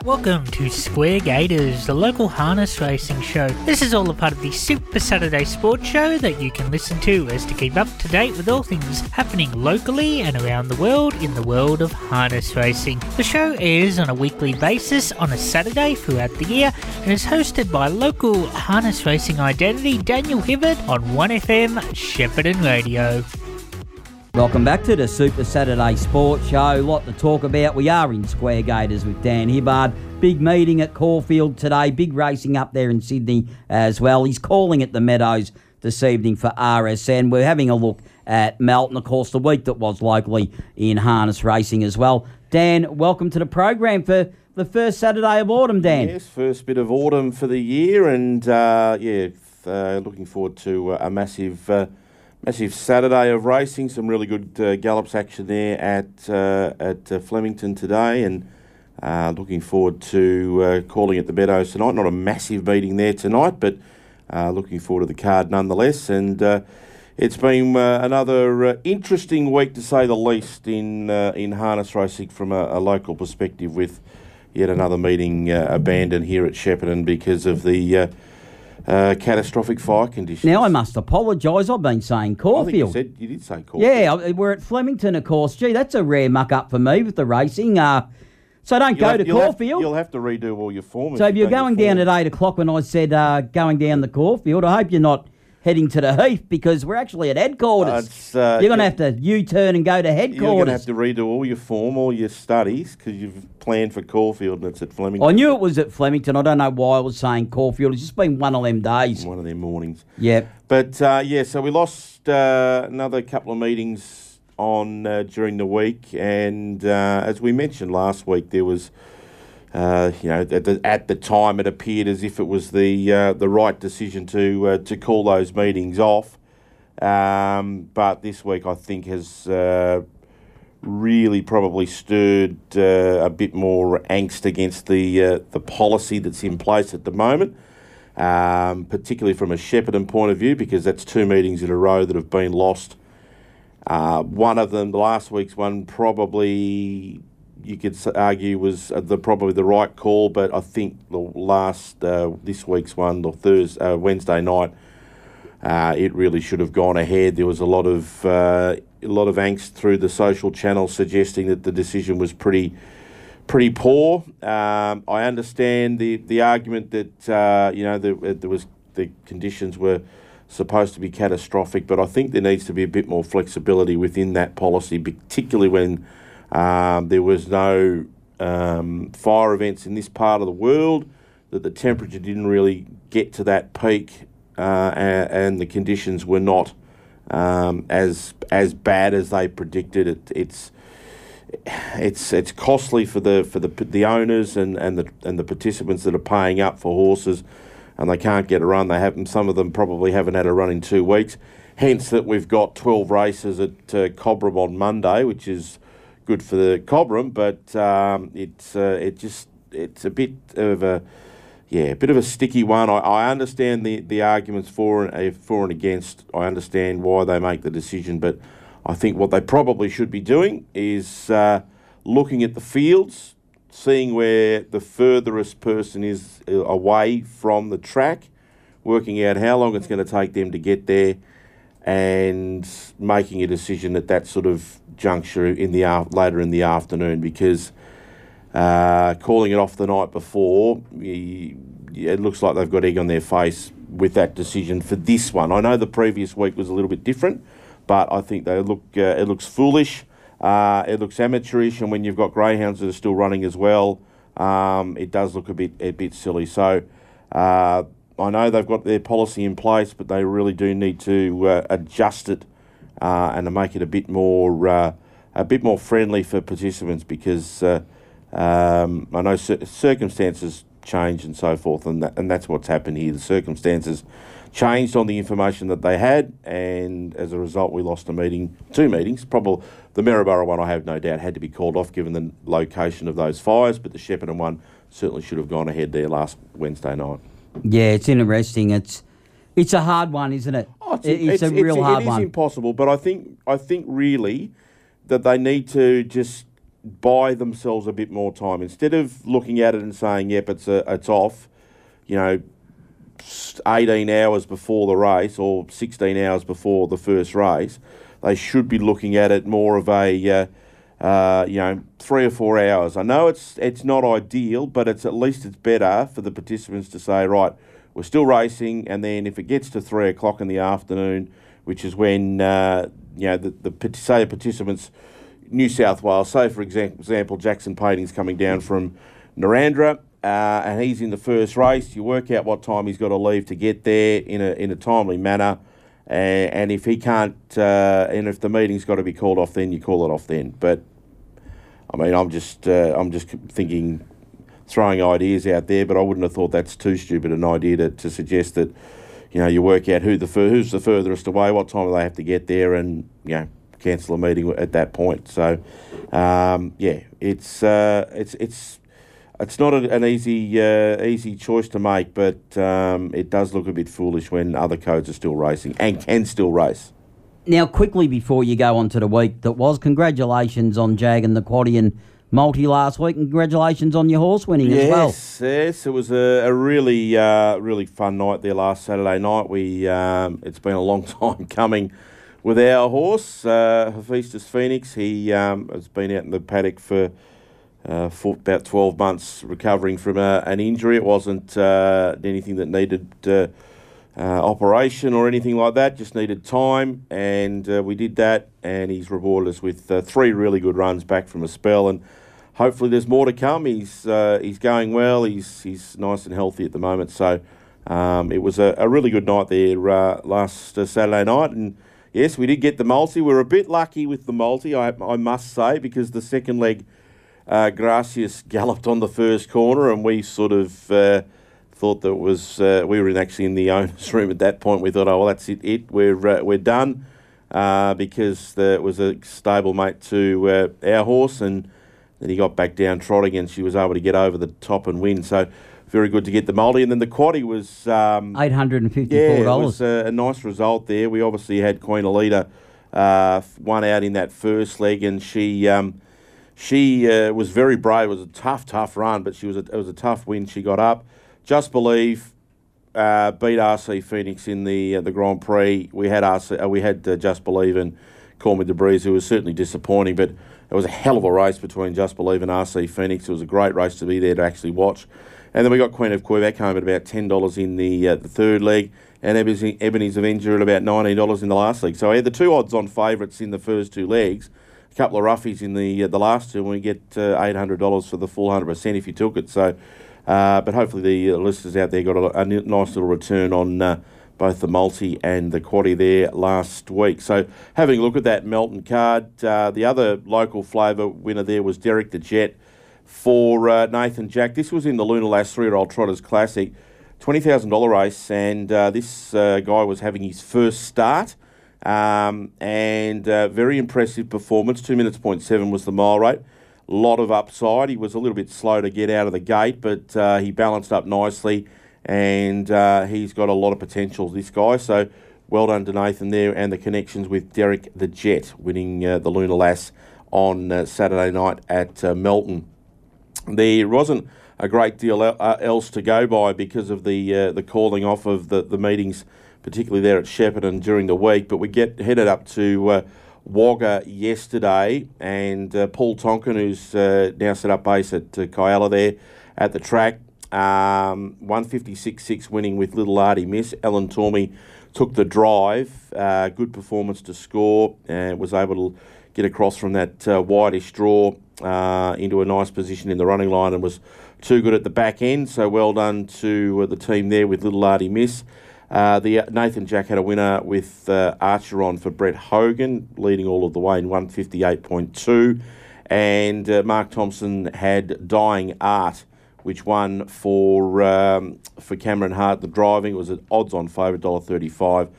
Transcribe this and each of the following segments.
Welcome to Square Gaiters, the local harness racing show. This is all a part of the Super Saturday Sports Show that you can listen to as to keep up to date with all things happening locally and around the world in the world of harness racing. The show airs on a weekly basis on a Saturday throughout the year and is hosted by local harness racing identity Daniel Hibberd on 1FM Shepparton Radio. Welcome back to the Super Saturday Sports Show. A Lot to talk about. We are in Square Gaiters with Dan Hibberd. Big meeting at Caulfield today. Big racing up there in Sydney as well. He's calling at the Meadows this evening for RSN. We're having a look at Melton, of course, the week that was locally in harness racing as well. Dan, welcome to the program for the first Saturday of autumn, Dan. Yes, first bit of autumn for the year, and uh, yeah, uh, looking forward to uh, a massive. Massive Saturday of racing, some really good uh, gallops action there at uh, at uh, Flemington today, and uh, looking forward to uh, calling at the Meadows tonight. Not a massive meeting there tonight, but uh, looking forward to the card nonetheless. And it's been another interesting week to say the least in in harness racing from a, a, local perspective, with yet another meeting abandoned here at Shepparton because of the uh, catastrophic fire conditions. Now I must apologise. I've been saying Caulfield. you, said, you did say Caulfield. Yeah, we're at Flemington, of course. Gee, that's a rare muck up for me with the racing. Uh, so don't you'll go have, to you'll Caulfield. Have, you'll have to redo all your form. So if you're going down at eight o'clock when I said uh, going down the Caulfield, I hope you're not heading to the Heath because we're actually at headquarters. Uh, you're going to have to U-turn and go to headquarters. You're going to have to redo all your form, all your studies because you've planned for Caulfield and it's at Flemington. I knew it was at Flemington. I don't know why I was saying Caulfield. It's just been one of them days. One of them mornings. Yeah. But uh, yeah, so we lost uh, another couple of meetings on uh, during the week, and uh, as we mentioned last week, there was uh, you know, at the, at the, time, it appeared as if it was the uh, the right decision to uh, to call those meetings off. Um, but this week, I think, has uh, really probably stirred uh, a bit more angst against the uh, the policy that's in place at the moment. Um, particularly from a Shepparton point of view, because that's two meetings in a row that have been lost. one of them, the last week's one, probably you could argue was uh, the probably the right call, but I think the last uh, this week's one, the Thursday, uh, Wednesday night, uh, it really should have gone ahead. There was a lot of uh, a lot of angst through the social channels suggesting that the decision was pretty pretty poor. Um, I understand the the argument that uh, you know the, there was the conditions were supposed to be catastrophic, but I think there needs to be a bit more flexibility within that policy, particularly when um, there was no um, fire events in this part of the world, that the temperature didn't really get to that peak, uh, and, and, the conditions were not um, as as bad as they predicted. It, it's it's it's costly for the for the the owners and, and the and the participants that are paying up for horses, and they can't get a run. They haven't. Some of them probably haven't had a run in two weeks. Hence, that we've got twelve races at uh, Cobram on Monday, which is good for the Cobram, but um, it's uh, it just it's a bit of a yeah, a bit of a sticky one. I, I understand the, the arguments for and for and against. I understand why they make the decision, but I think what they probably should be doing is uh, looking at the fields, seeing where the furthest person is uh, away from the track, working out how long it's going to take them to get there, and making a decision at that sort of juncture in the later in the afternoon because uh, calling it off the night before, it looks like they've got egg on their face with that decision for this one. I know the previous week was a little bit different, but I think they look uh, it looks foolish. Uh, it looks amateurish, and when you've got greyhounds that are still running as well, um, it does look a bit a bit silly. So. I know they've got their policy in place, but they really do need to uh, adjust it uh, and to make it a bit more uh, a bit more friendly for participants because uh, um, I know cir- circumstances change and so forth, and that, and that's what's happened here. The circumstances changed on the information that they had, and as a result, we lost a meeting, two meetings. Probably the Maryborough one, I have no doubt, had to be called off given the location of those fires, but the Shepparton one certainly should have gone ahead there last Wednesday night. Yeah, it's interesting. It's it's a hard one, isn't it? Oh, it's, it's, it's, a real hard one. It is impossible, but I think I think really that they need to just buy themselves a bit more time instead of looking at it and saying, "Yep, it's a, it's off." You know, 18 hours before the race or 16 hours before the first race, they should be looking at it more of a, uh, uh, you know, three or four hours. I know it's it's not ideal, but it's at least it's better for the participants to say, right, we're still racing, and then if it gets to three o'clock in the afternoon, which is when uh, you know the, the say participants, New South Wales, say for example, Jackson Painting's coming down from Narrandera uh, and he's in the first race. You work out what time he's got to leave to get there in a in a timely manner, and if he can't, uh, and if the meeting's got to be called off, then you call it off then. But I mean, I'm just uh, I'm just thinking, throwing ideas out there, but I wouldn't have thought that's too stupid an idea to, to suggest that, you know, you work out who the who's the furthest away, what time do they have to get there, and you know, cancel a meeting at that point. So, um, yeah, it's uh, it's it's it's not a, an easy uh, easy choice to make, but um, it does look a bit foolish when other codes are still racing and can still race. Now, quickly before you go on to the week that was, congratulations on Jag and the Quaddy multi last week, congratulations on your horse winning yes, as well. Yes, yes, it was a, a really uh, really fun night there last Saturday night. We um, it's been a long time coming with our horse, uh, Hephaestus Phoenix. He um, has been out in the paddock for uh, for about 12 months recovering from a, an injury. It wasn't uh, anything that needed uh, uh operation or anything like that, just needed time, and uh, we did that. And he's rewarded us with uh, three really good runs back from a spell, and hopefully there's more to come. He's he's going well. He's he's nice and healthy at the moment. So um, it was a, a, really good night there last Saturday night, and. Yes, we did get the multi. We were a bit lucky with the multi, I, I must say, because the second leg uh, Gracias galloped on the first corner, and we sort of uh, thought that was uh, we were actually in the owner's room at that point. We thought, oh well, that's it, it we're uh, we're done, uh, because the, it was a stablemate to uh, our horse, and then he got back down trotting, and she was able to get over the top and win. So. Very good to get the multi, and then the quaddy was um, eight hundred and fifty-four dollars. Yeah, it was a, a, nice result there. We obviously had Queen Alita uh, one out in that first leg, and she um, she uh, was very brave. It was a tough, tough run, but she was a, it was a tough win. She got up. Just believe uh, beat RC Phoenix in the uh, the Grand Prix. We had RC, uh, we had uh, Just Believe and Me the Breeze, who was certainly disappointing, but it was a hell of a race between Just Believe and RC Phoenix. It was a great race to be there to actually watch. And then we got Queen of Quebec home at about ten dollars in the uh, the third leg, and Ebony's Avenger at about nineteen dollars in the last leg. So I had the two odds on favourites in the first two legs a couple of roughies in the uh, the last two, and we get uh, eight hundred dollars for the full hundred percent if you took it. So, uh, but hopefully the uh, listeners out there got a, a nice little return on uh, both the multi and the quaddy there last week. So, having a look at that Melton card, uh, the other local flavour winner there was Derek the Jet for Nathan Jack. This was in the Lunar Lass three year old Trotters Classic. $20,000 race, and this guy was having his first start. Um, and uh, very impressive performance. Two minutes point seven was the mile rate. Lot of upside. He was a little bit slow to get out of the gate, but uh, he balanced up nicely, and uh, he's got a lot of potential. This guy. So well done to Nathan there, and the connections with Derek the Jet winning uh, the Lunar Lass on uh, Saturday night at uh, Melton. There wasn't a great deal else to go by because of the the calling off of the the meetings particularly there at Shepparton during the week. But we get headed up to uh, Wagga yesterday, and uh, Paul Tonkin, who's uh, now set up base at uh, Kialla there at the track, um, 156.6 winning with Little Artie Miss. Ellen Tormey took the drive, uh, good performance to score, and was able to get across from that uh, wideish draw uh, into a nice position in the running line and was too good at the back end. So well done to uh, the team there with Little Artie Miss. Uh, the uh, Nathan Jack had a winner with uh, Archeron for Brett Hogan, leading all of the way in 158.2. And uh, Mark Thompson had Dying Art, which won for um, for Cameron Hart. The driving was at odds on favourite, $1.35,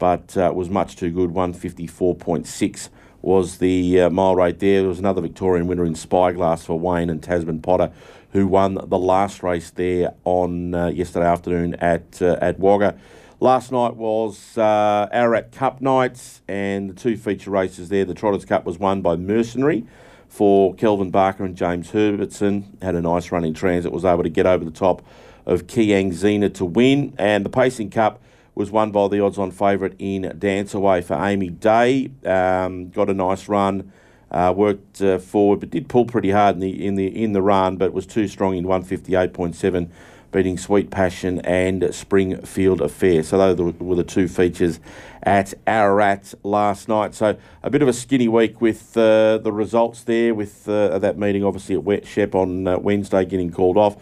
but uh, was much too good, 154.6 was the uh, mile rate there. There was another Victorian winner in Spyglass for Wayne and Tasman Potter, who won the last race there on uh, yesterday afternoon at uh, at Wagga. Last night was uh, Ararat Cup nights, and the two feature races there. The Trotters Cup was won by Mercenary for Kelvin Barker and James Herbertson. Had a nice run in transit, was able to get over the top of Kiang Zena to win. And the Pacing Cup was won by the odds on favourite in Dance Away for Amy Day. Um, got a nice run. Uh, worked uh, forward, but did pull pretty hard in the in the in the run, but was too strong in 158.7 beating Sweet Passion and Springfield Affair. So those were the two features at Ararat last night. So a bit of a skinny week with uh, the results there, with uh, that meeting obviously at Wet Shep on uh, Wednesday getting called off.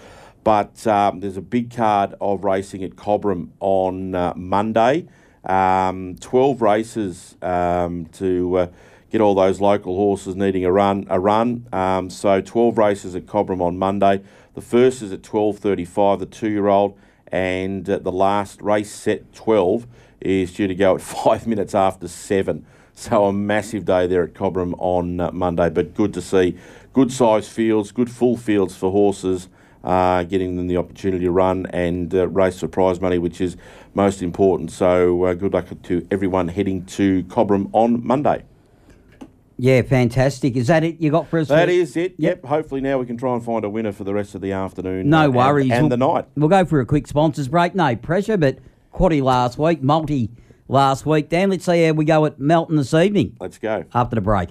But um, there's a big card of racing at Cobram on uh, Monday. Um, 12 races um, to uh, get all those local horses needing a run. A run. Um, so 12 races at Cobram on Monday. The first is at 12.35, the two-year-old, and uh, the last race set 12 is due to go at five minutes after seven. So a massive day there at Cobram on uh, Monday, but good to see good sized fields, good full fields for horses, uh, getting them the opportunity to run and uh, race for prize money, which is most important. So uh, good luck to everyone heading to Cobram on Monday. Yeah, fantastic. Is that it you got for us? That is it. Yep. Hopefully now we can try and find a winner for the rest of the afternoon. No uh, and, worries. And, we'll, the night. We'll go for a quick sponsors break. No pressure, but quaddy last week, multi last week. Dan, let's see how we go at Melton this evening. Let's go. After the break.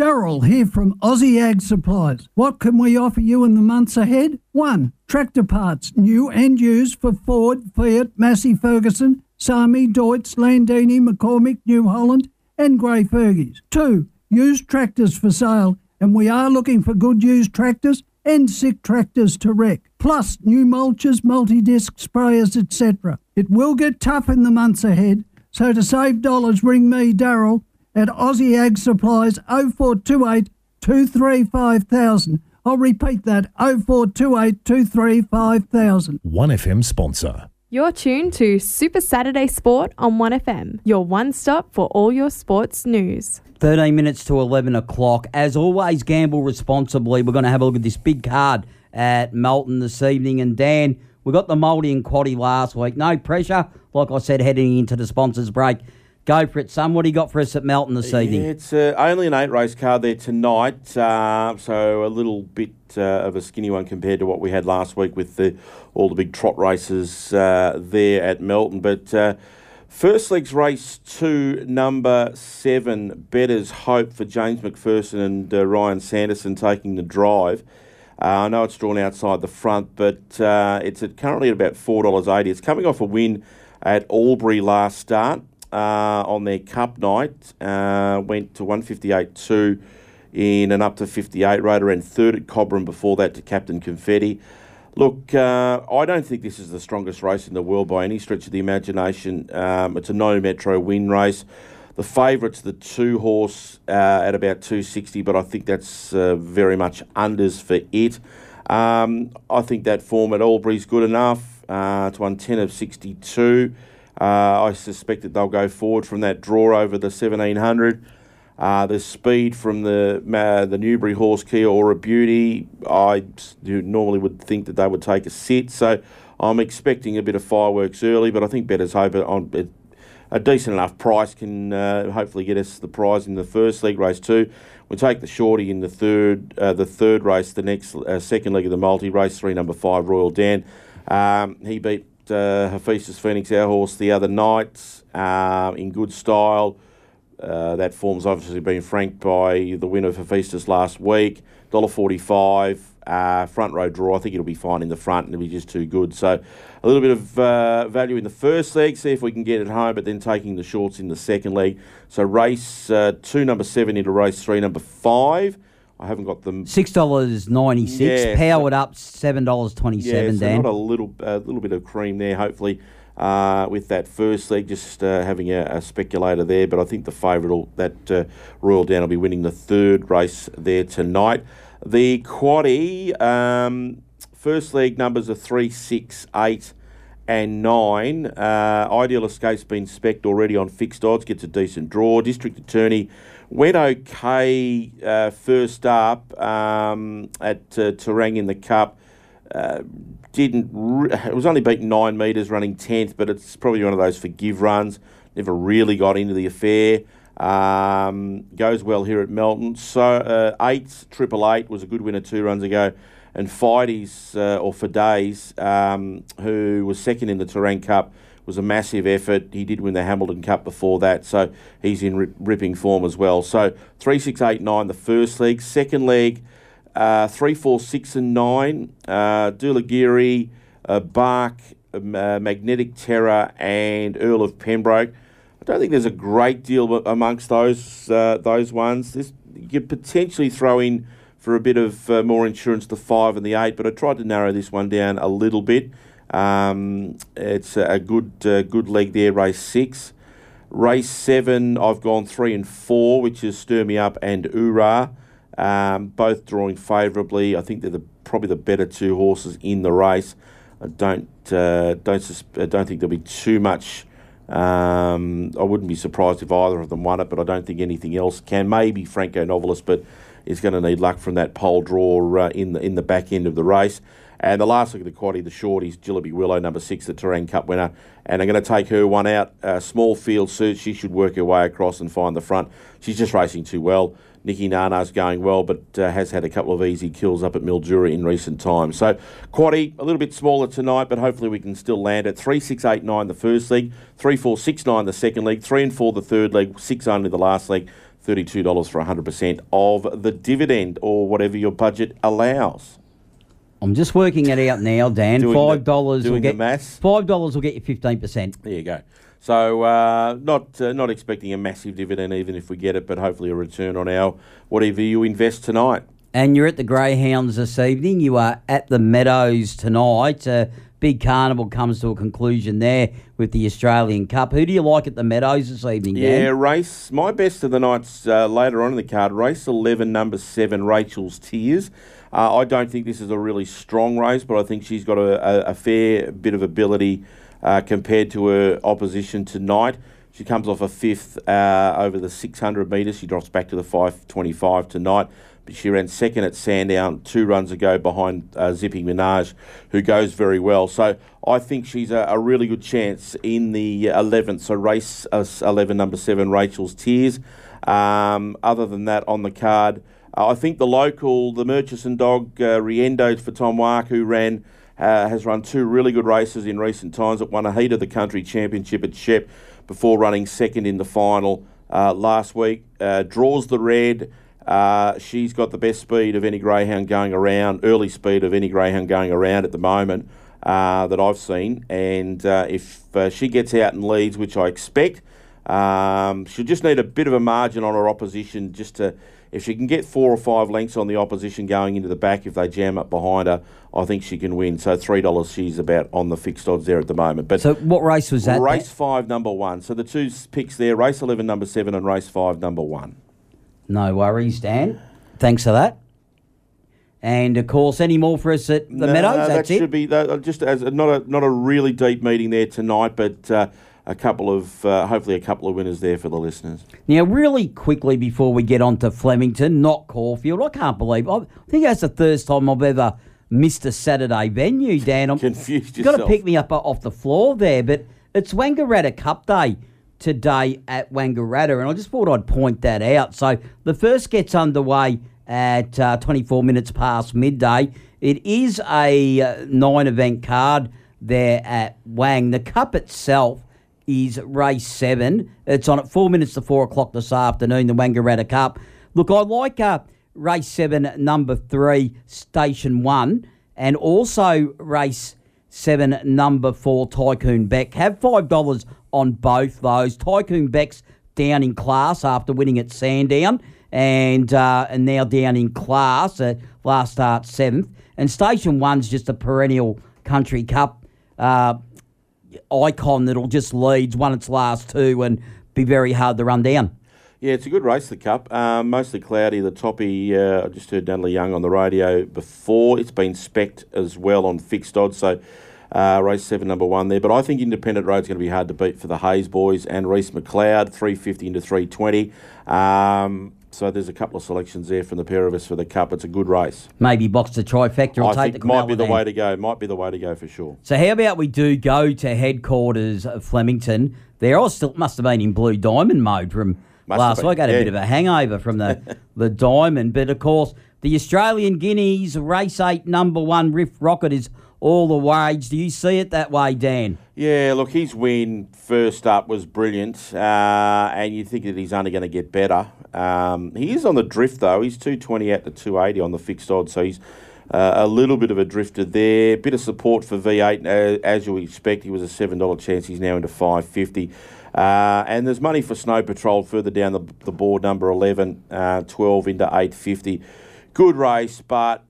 Daryl here from Aussie Ag Supplies. What can we offer you in the months ahead? 1. Tractor parts, new and used for Ford, Fiat, Massey Ferguson, Sami, Deutz, Landini, McCormick, New Holland, and Grey Fergies. 2. Used tractors for sale, and we are looking for good used tractors and sick tractors to wreck. Plus, new mulches, multi-disc sprayers, etc. It will get tough in the months ahead, so to save dollars, ring me, Daryl, at Aussie Ag Supplies 0428 235,000. I'll repeat that 0428 235,000. 1FM sponsor. You're tuned to Super Saturday Sport on 1FM, your one stop for all your sports news. 13 minutes to 11 o'clock. As always, gamble responsibly. We're going to have a look at this big card at Melton this evening. And Dan, we got the multi and quaddy last week. No pressure, like I said, heading into the sponsors break. Go for it, son. What do you got for us at Melton this evening? It's uh, only an eight race card there tonight, uh, so a little bit uh, of a skinny one compared to what we had last week with the, all the big trot races uh, there at Melton. But uh, first legs race two, number seven, Better's Hope for James McPherson and uh, Ryan Sanderson taking the drive. I know it's drawn outside the front, but it's at currently at about $4.80. It's coming off a win at Albury last start uh, on their cup night. Uh, went to 158.2 in an up to 58 rate, and third at Cobram before that to Captain Confetti. Look, uh, I don't think this is the strongest race in the world by any stretch of the imagination. Um, it's a no metro win race. The favourite's the two horse uh, at about 260, but I think that's uh, very much unders for it. Um, I think that form at Albury's good enough. Uh, it's won 10 of 62. Uh, I suspect that they'll go forward from that draw over the 1700. Uh, the speed from the uh, the Newbury horse Kia Aura Beauty, I normally would think that they would take a sit. So I'm expecting a bit of fireworks early, but I think Better's Hope on a decent enough price can uh, hopefully get us the prize in the first leg race too. We take the shorty in the third uh, the third race, the next uh, second leg of the multi race three number five Royal Dan. Um, he beat uh, Hephaestus Phoenix, our horse, the other night uh, in good style. Uh, that form's obviously been franked by the winner of Hephaestus last week. $1.45, uh, front row draw. I think it'll be fine in the front and it'll be just too good. So a little bit of uh, value in the first leg, see if we can get it home, but then taking the shorts in the second leg. So race uh, two, number seven, into race three, number five. I haven't got them. Six dollars ninety six. Yeah, powered up seven dollars twenty Yeah, so Dan. not a little, a little bit of cream there. Hopefully, uh, with that first leg, just uh, having a, a speculator there. But I think the favourite, that uh, Royal Down, will be winning the third race there tonight. The quaddy, um, first leg numbers are three, six, eight, and nine. Uh, Ideal Escape's been specced already on fixed odds, gets a decent draw. District Attorney went okay uh, first up um, at uh, in the Cup. Uh, didn't re- it was only beaten nine metres running 10th but it's probably one of those forgive runs. Never really got into the affair. Um, goes well here at Melton. So uh, eight triple eight was a good winner two runs ago. And Fidey's uh, or days um, who was second in the Terang Cup was a massive effort he did win the Hamilton Cup before that so he's in rip- ripping form as well so three six eight nine the first leg second leg uh, three, four, six, and nine. Uh, Doolagiri, uh, Bark, um, uh, Magnetic Terror, and Earl of Pembroke. I don't think there's a great deal amongst those uh, those ones. This, you could potentially throw in for a bit of uh, more insurance the five and the eight, but I tried to narrow this one down a little bit. Um, it's a good uh, good leg there, race six. Race seven, I've gone three and four, which is Stir Me Up and Ura. Um, both drawing favourably. I think they're the, probably the better two horses in the race. I don't uh, don't I don't think there'll be too much. Um, I wouldn't be surprised if either of them won it, but I don't think anything else can. Maybe Franco Novelist, but is going to need luck from that pole draw uh, in the in the back end of the race. And the last look at the quaddy, the shorties, Jillaby Willow, number six, the Terang Cup winner. And I'm going to take her one out. Uh, small field suit. She should work her way across and find the front. She's just racing too well. Nikki Nana's going well, but uh, has had a couple of easy kills up at Mildura in recent times. So, quaddy, a little bit smaller tonight, but hopefully we can still land it. 3 6 8 9 the first leg, 3 4 6 9 the second leg, 3 and 4 the third leg, 6 only the last leg. $32 for 100% of the dividend or whatever your budget allows. I'm just working it out now, Dan. Doing Five dollars will get five dollars will get you fifteen percent. There you go. So uh, not uh, not expecting a massive dividend even if we get it, but hopefully a return on our whatever you invest tonight. And you're at the Greyhounds this evening. You are at the Meadows tonight. Uh, big carnival comes to a conclusion there with the Australian Cup. Who do you like at the Meadows this evening, Dan? Yeah, race. My best of the night's uh, later on in the card. Race 11, number 7, Rachel's Tears. Uh, I don't think this is a really strong race, but I think she's got a, a, a fair bit of ability uh, compared to her opposition tonight. She comes off a fifth uh, over the 600 metres. She drops back to the 525 tonight. But she ran second at Sandown two runs ago behind uh, Zipping Minaj, who goes very well. So I think she's a, a really good chance in the 11th. So race uh, 11, number 7, Rachel's Tears. Um, other than that, on the card, I think the local, the Murchison dog, uh, Riendo for Tom Wark, who ran, uh, has run two really good races in recent times. It won a heat of the country championship at Shep before running second in the final uh, last week. Uh, draws the red. Uh, she's got the best speed of any greyhound going around, early speed of any greyhound going around at the moment uh, that I've seen. And uh, if uh, she gets out and leads, which I expect, um, she'll just need a bit of a margin on her opposition just to. If she can get four or five lengths on the opposition going into the back, if they jam up behind her, I think she can win. So three dollars, she's about on the fixed odds there at the moment. But So what race was that? race five, number one. So the two picks there: race eleven, number seven, and race five, number one. No worries, Dan. Thanks for that. And of course, any more for us at the No, Meadows? that That's should it. be that, just as not a not a really deep meeting there tonight, but uh, a couple of uh, hopefully a couple of winners there for the listeners. Now, really quickly before we get on to Flemington, not Caulfield, I can't believe. I think that's the first time I've ever missed a Saturday venue, Dan. I'm Confused You've got to pick me up off the floor there, but it's Wangaratta Cup Day today at Wangaratta, and I just thought I'd point that out. So the first gets underway at uh, 24 minutes past midday. It is a uh, nine event card there at Wang. The Cup itself is race seven. It's on at four minutes to four o'clock this afternoon, the Wangaratta Cup. Look, I like uh, race seven, number three, station one, and also race seven, number four, Tycoon Beck. Have five dollars on both those. Tycoon Beck's down in class after winning at Sandown, and uh, and now down in class at last start seventh. And station one's just a perennial country cup. Uh, icon that'll just lead, won its last two, and be very hard to run down. Yeah, it's a good race, the Cup. Um, mostly cloudy. The toppy, uh, I just heard Natalie Young on the radio before. It's been specced as well on fixed odds. So uh, race seven, number one there. But I think Independent Road's going to be hard to beat for the Hayes boys and Rhys McLeod, 350 into 320. Um, so there's a couple of selections there from the pair of us for the Cup. It's a good race. Maybe box the trifecta will I take think the might be the way to go. Might be the way to go for sure. So how about we do go to headquarters of Flemington? There, I still must have been in blue diamond mode from Must last week. I had a bit of a hangover from the the diamond, but of course the Australian Guineas race eight number one Riff Rocket is all the rage. Do you see it that way, Dan? Yeah, look, his win first up was brilliant, uh, and you think that he's only going to get better. Um, he is on the drift though. He's two twenty out to two eighty on the fixed odds, so he's uh, a little bit of a drifter there. Bit of support for V eight, uh, as you expect. He was a seven dollar chance. He's now into five fifty. Uh, and there's money for Snow Patrol further down the, the board, number 11, uh, 12 into 850. Good race, but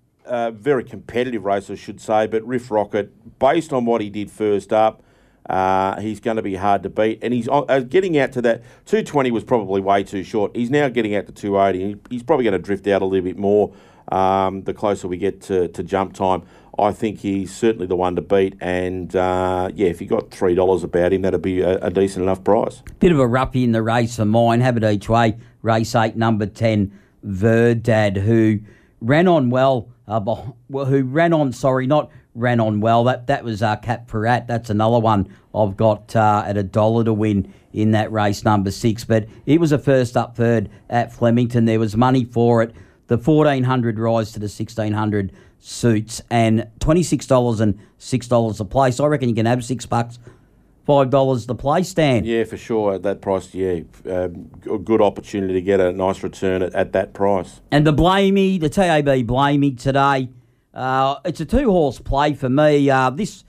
very competitive race, I should say. But Riff Rocket, based on what he did first up, uh, he's going to be hard to beat. And he's uh, getting out to that 220 was probably way too short. He's now getting out to 280. He's probably going to drift out a little bit more um, the closer we get to, to jump time. I think he's certainly the one to beat. And uh, yeah, if you got $3 about him, that'd be a, a decent enough price. Bit of a roughie in the race for mine. Have it each way. Race eight, number ten, Verdad, who ran on well. Uh, who ran on? Sorry, not ran on well. That that was uh, Cap Perat. That's another one I've got uh, at a dollar to win in that race, number six. But it was a first up third at Flemington. There was money for it. The fourteen hundred rise to the sixteen hundred suits, and twenty six dollars and six dollars a place. I reckon you can have six bucks. Five dollars the play stand. Yeah, for sure. At that price, yeah, um, a good opportunity to get a nice return at, at that price. And the Blamey, the TAB Blamey today, uh, it's a two horse play for me. Uh, this,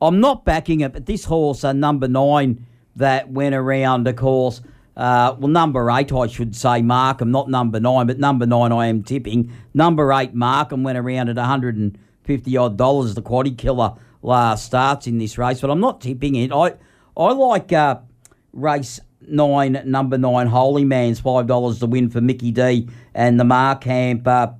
I'm not backing it, but this horse, uh, number nine, that went around, of course. Uh, well, number eight, I should say, Markham, not number nine, but number nine, I am tipping. Number eight, Markham, went around at 150 odd dollars. The quaddy killer last starts in this race, but I'm not tipping it. I, I like uh, race nine, number nine, Holy Man's five dollars to win for Mickey D and the Markamp. Uh,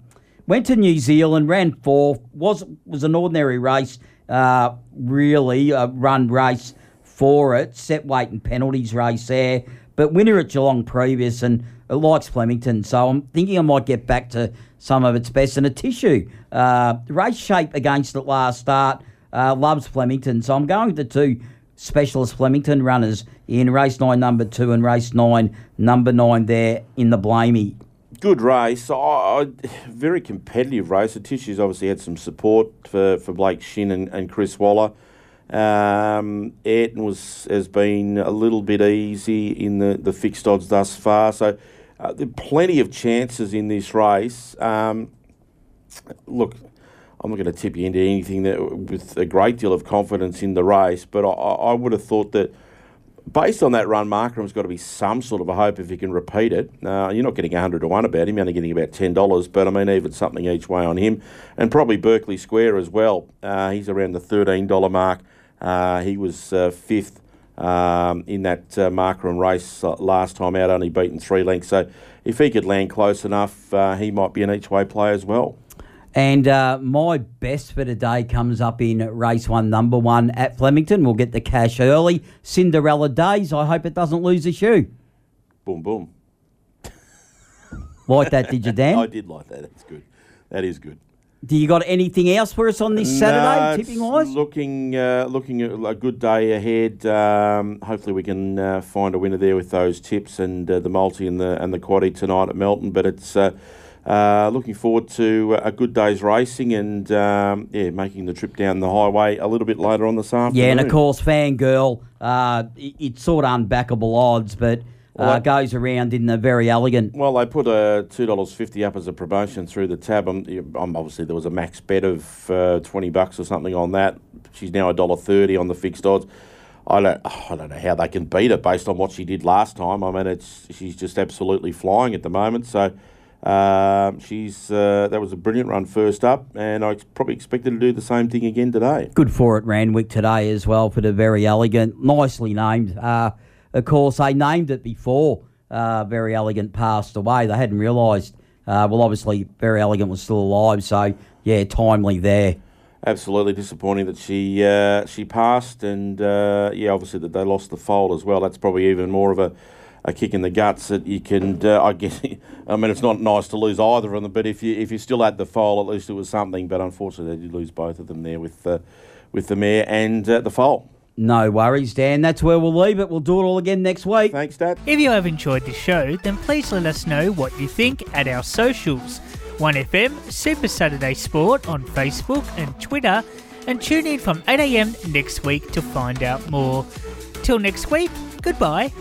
went to New Zealand, ran fourth. was was an ordinary race, uh, really a run race for it. Set weight and penalties race there, but winner at Geelong previous and it likes Flemington, so I'm thinking I might get back to some of its best. And a tissue uh, race shape against it last start. Uh, loves Flemington, so I'm going with the two specialist Flemington runners in race nine, number two, and race nine, number nine there in the Blamey. Good race. I, very competitive race. The Tissues obviously had some support for, for Blake Shin and, and Chris Waller. Um, Ayrton was has been a little bit easy in the, the fixed odds thus far. So uh, plenty of chances in this race. Um, look, I'm not going to tip you into anything that with a great deal of confidence in the race, but I, I would have thought that based on that run, Markram's got to be some sort of a hope if he can repeat it. Uh, you're not getting 100 to 1 about him, you're only getting about $10, but I mean, even something each way on him. And probably Berkeley Square as well. Uh, he's around the $13 mark. Uh, he was uh, fifth um, in that uh, Markram race uh, last time out, only beaten three lengths. So if he could land close enough, uh, he might be an each way play as well. And uh, my best for today comes up in race one, number one at Flemington. We'll get the cash early. Cinderella Days. I hope it doesn't lose a shoe. Boom, boom. Like that, did you, Dan? I did like that. That's good. That is good. Do you got anything else for us on this No, Saturday, tipping wise? Looking, uh, looking at a good day ahead. Um, hopefully, we can uh, find a winner there with those tips and uh, the multi and the and the quaddy tonight at Melton. But it's uh, uh, looking forward to a good day's racing and um, yeah, making the trip down the highway a little bit later on this afternoon. Yeah, and of course, Fangirl, uh, it- it's sort of unbackable odds, but Well, uh, that- goes around in a very elegant. Well, they put a two dollars fifty up as a promotion through the tab. Um, um, obviously, there was a max bet of uh, twenty bucks or something on that. She's now a dollar thirty on the fixed odds. I don't, I don't know how they can beat it based on what she did last time. I mean, it's she's just absolutely flying at the moment. So Um, she's uh, that was a brilliant run first up, and I probably expected to do the same thing again today. Good for it, Randwick today as well for the very elegant, nicely named. Uh, of course, they named it before uh, Very Elegant passed away. They hadn't realised. Uh, well, obviously, Very Elegant was still alive, so yeah, timely there. Absolutely disappointing that she uh, she passed, and uh, yeah, obviously that they lost the foal as well. That's probably even more of a, a kick in the guts that you can. Uh, I guess. I mean, it's not nice to lose either of them, but if you if you still had the foal, at least it was something. But unfortunately, they did lose both of them there with the with the mare and uh, the foal. No worries, Dan. That's where we'll leave it. We'll do it all again next week. Thanks, Dad. If you have enjoyed the show, then please let us know what you think at our socials 1FM Super Saturday Sport on Facebook and Twitter, and tune in from 8am next week to find out more. Till next week, goodbye.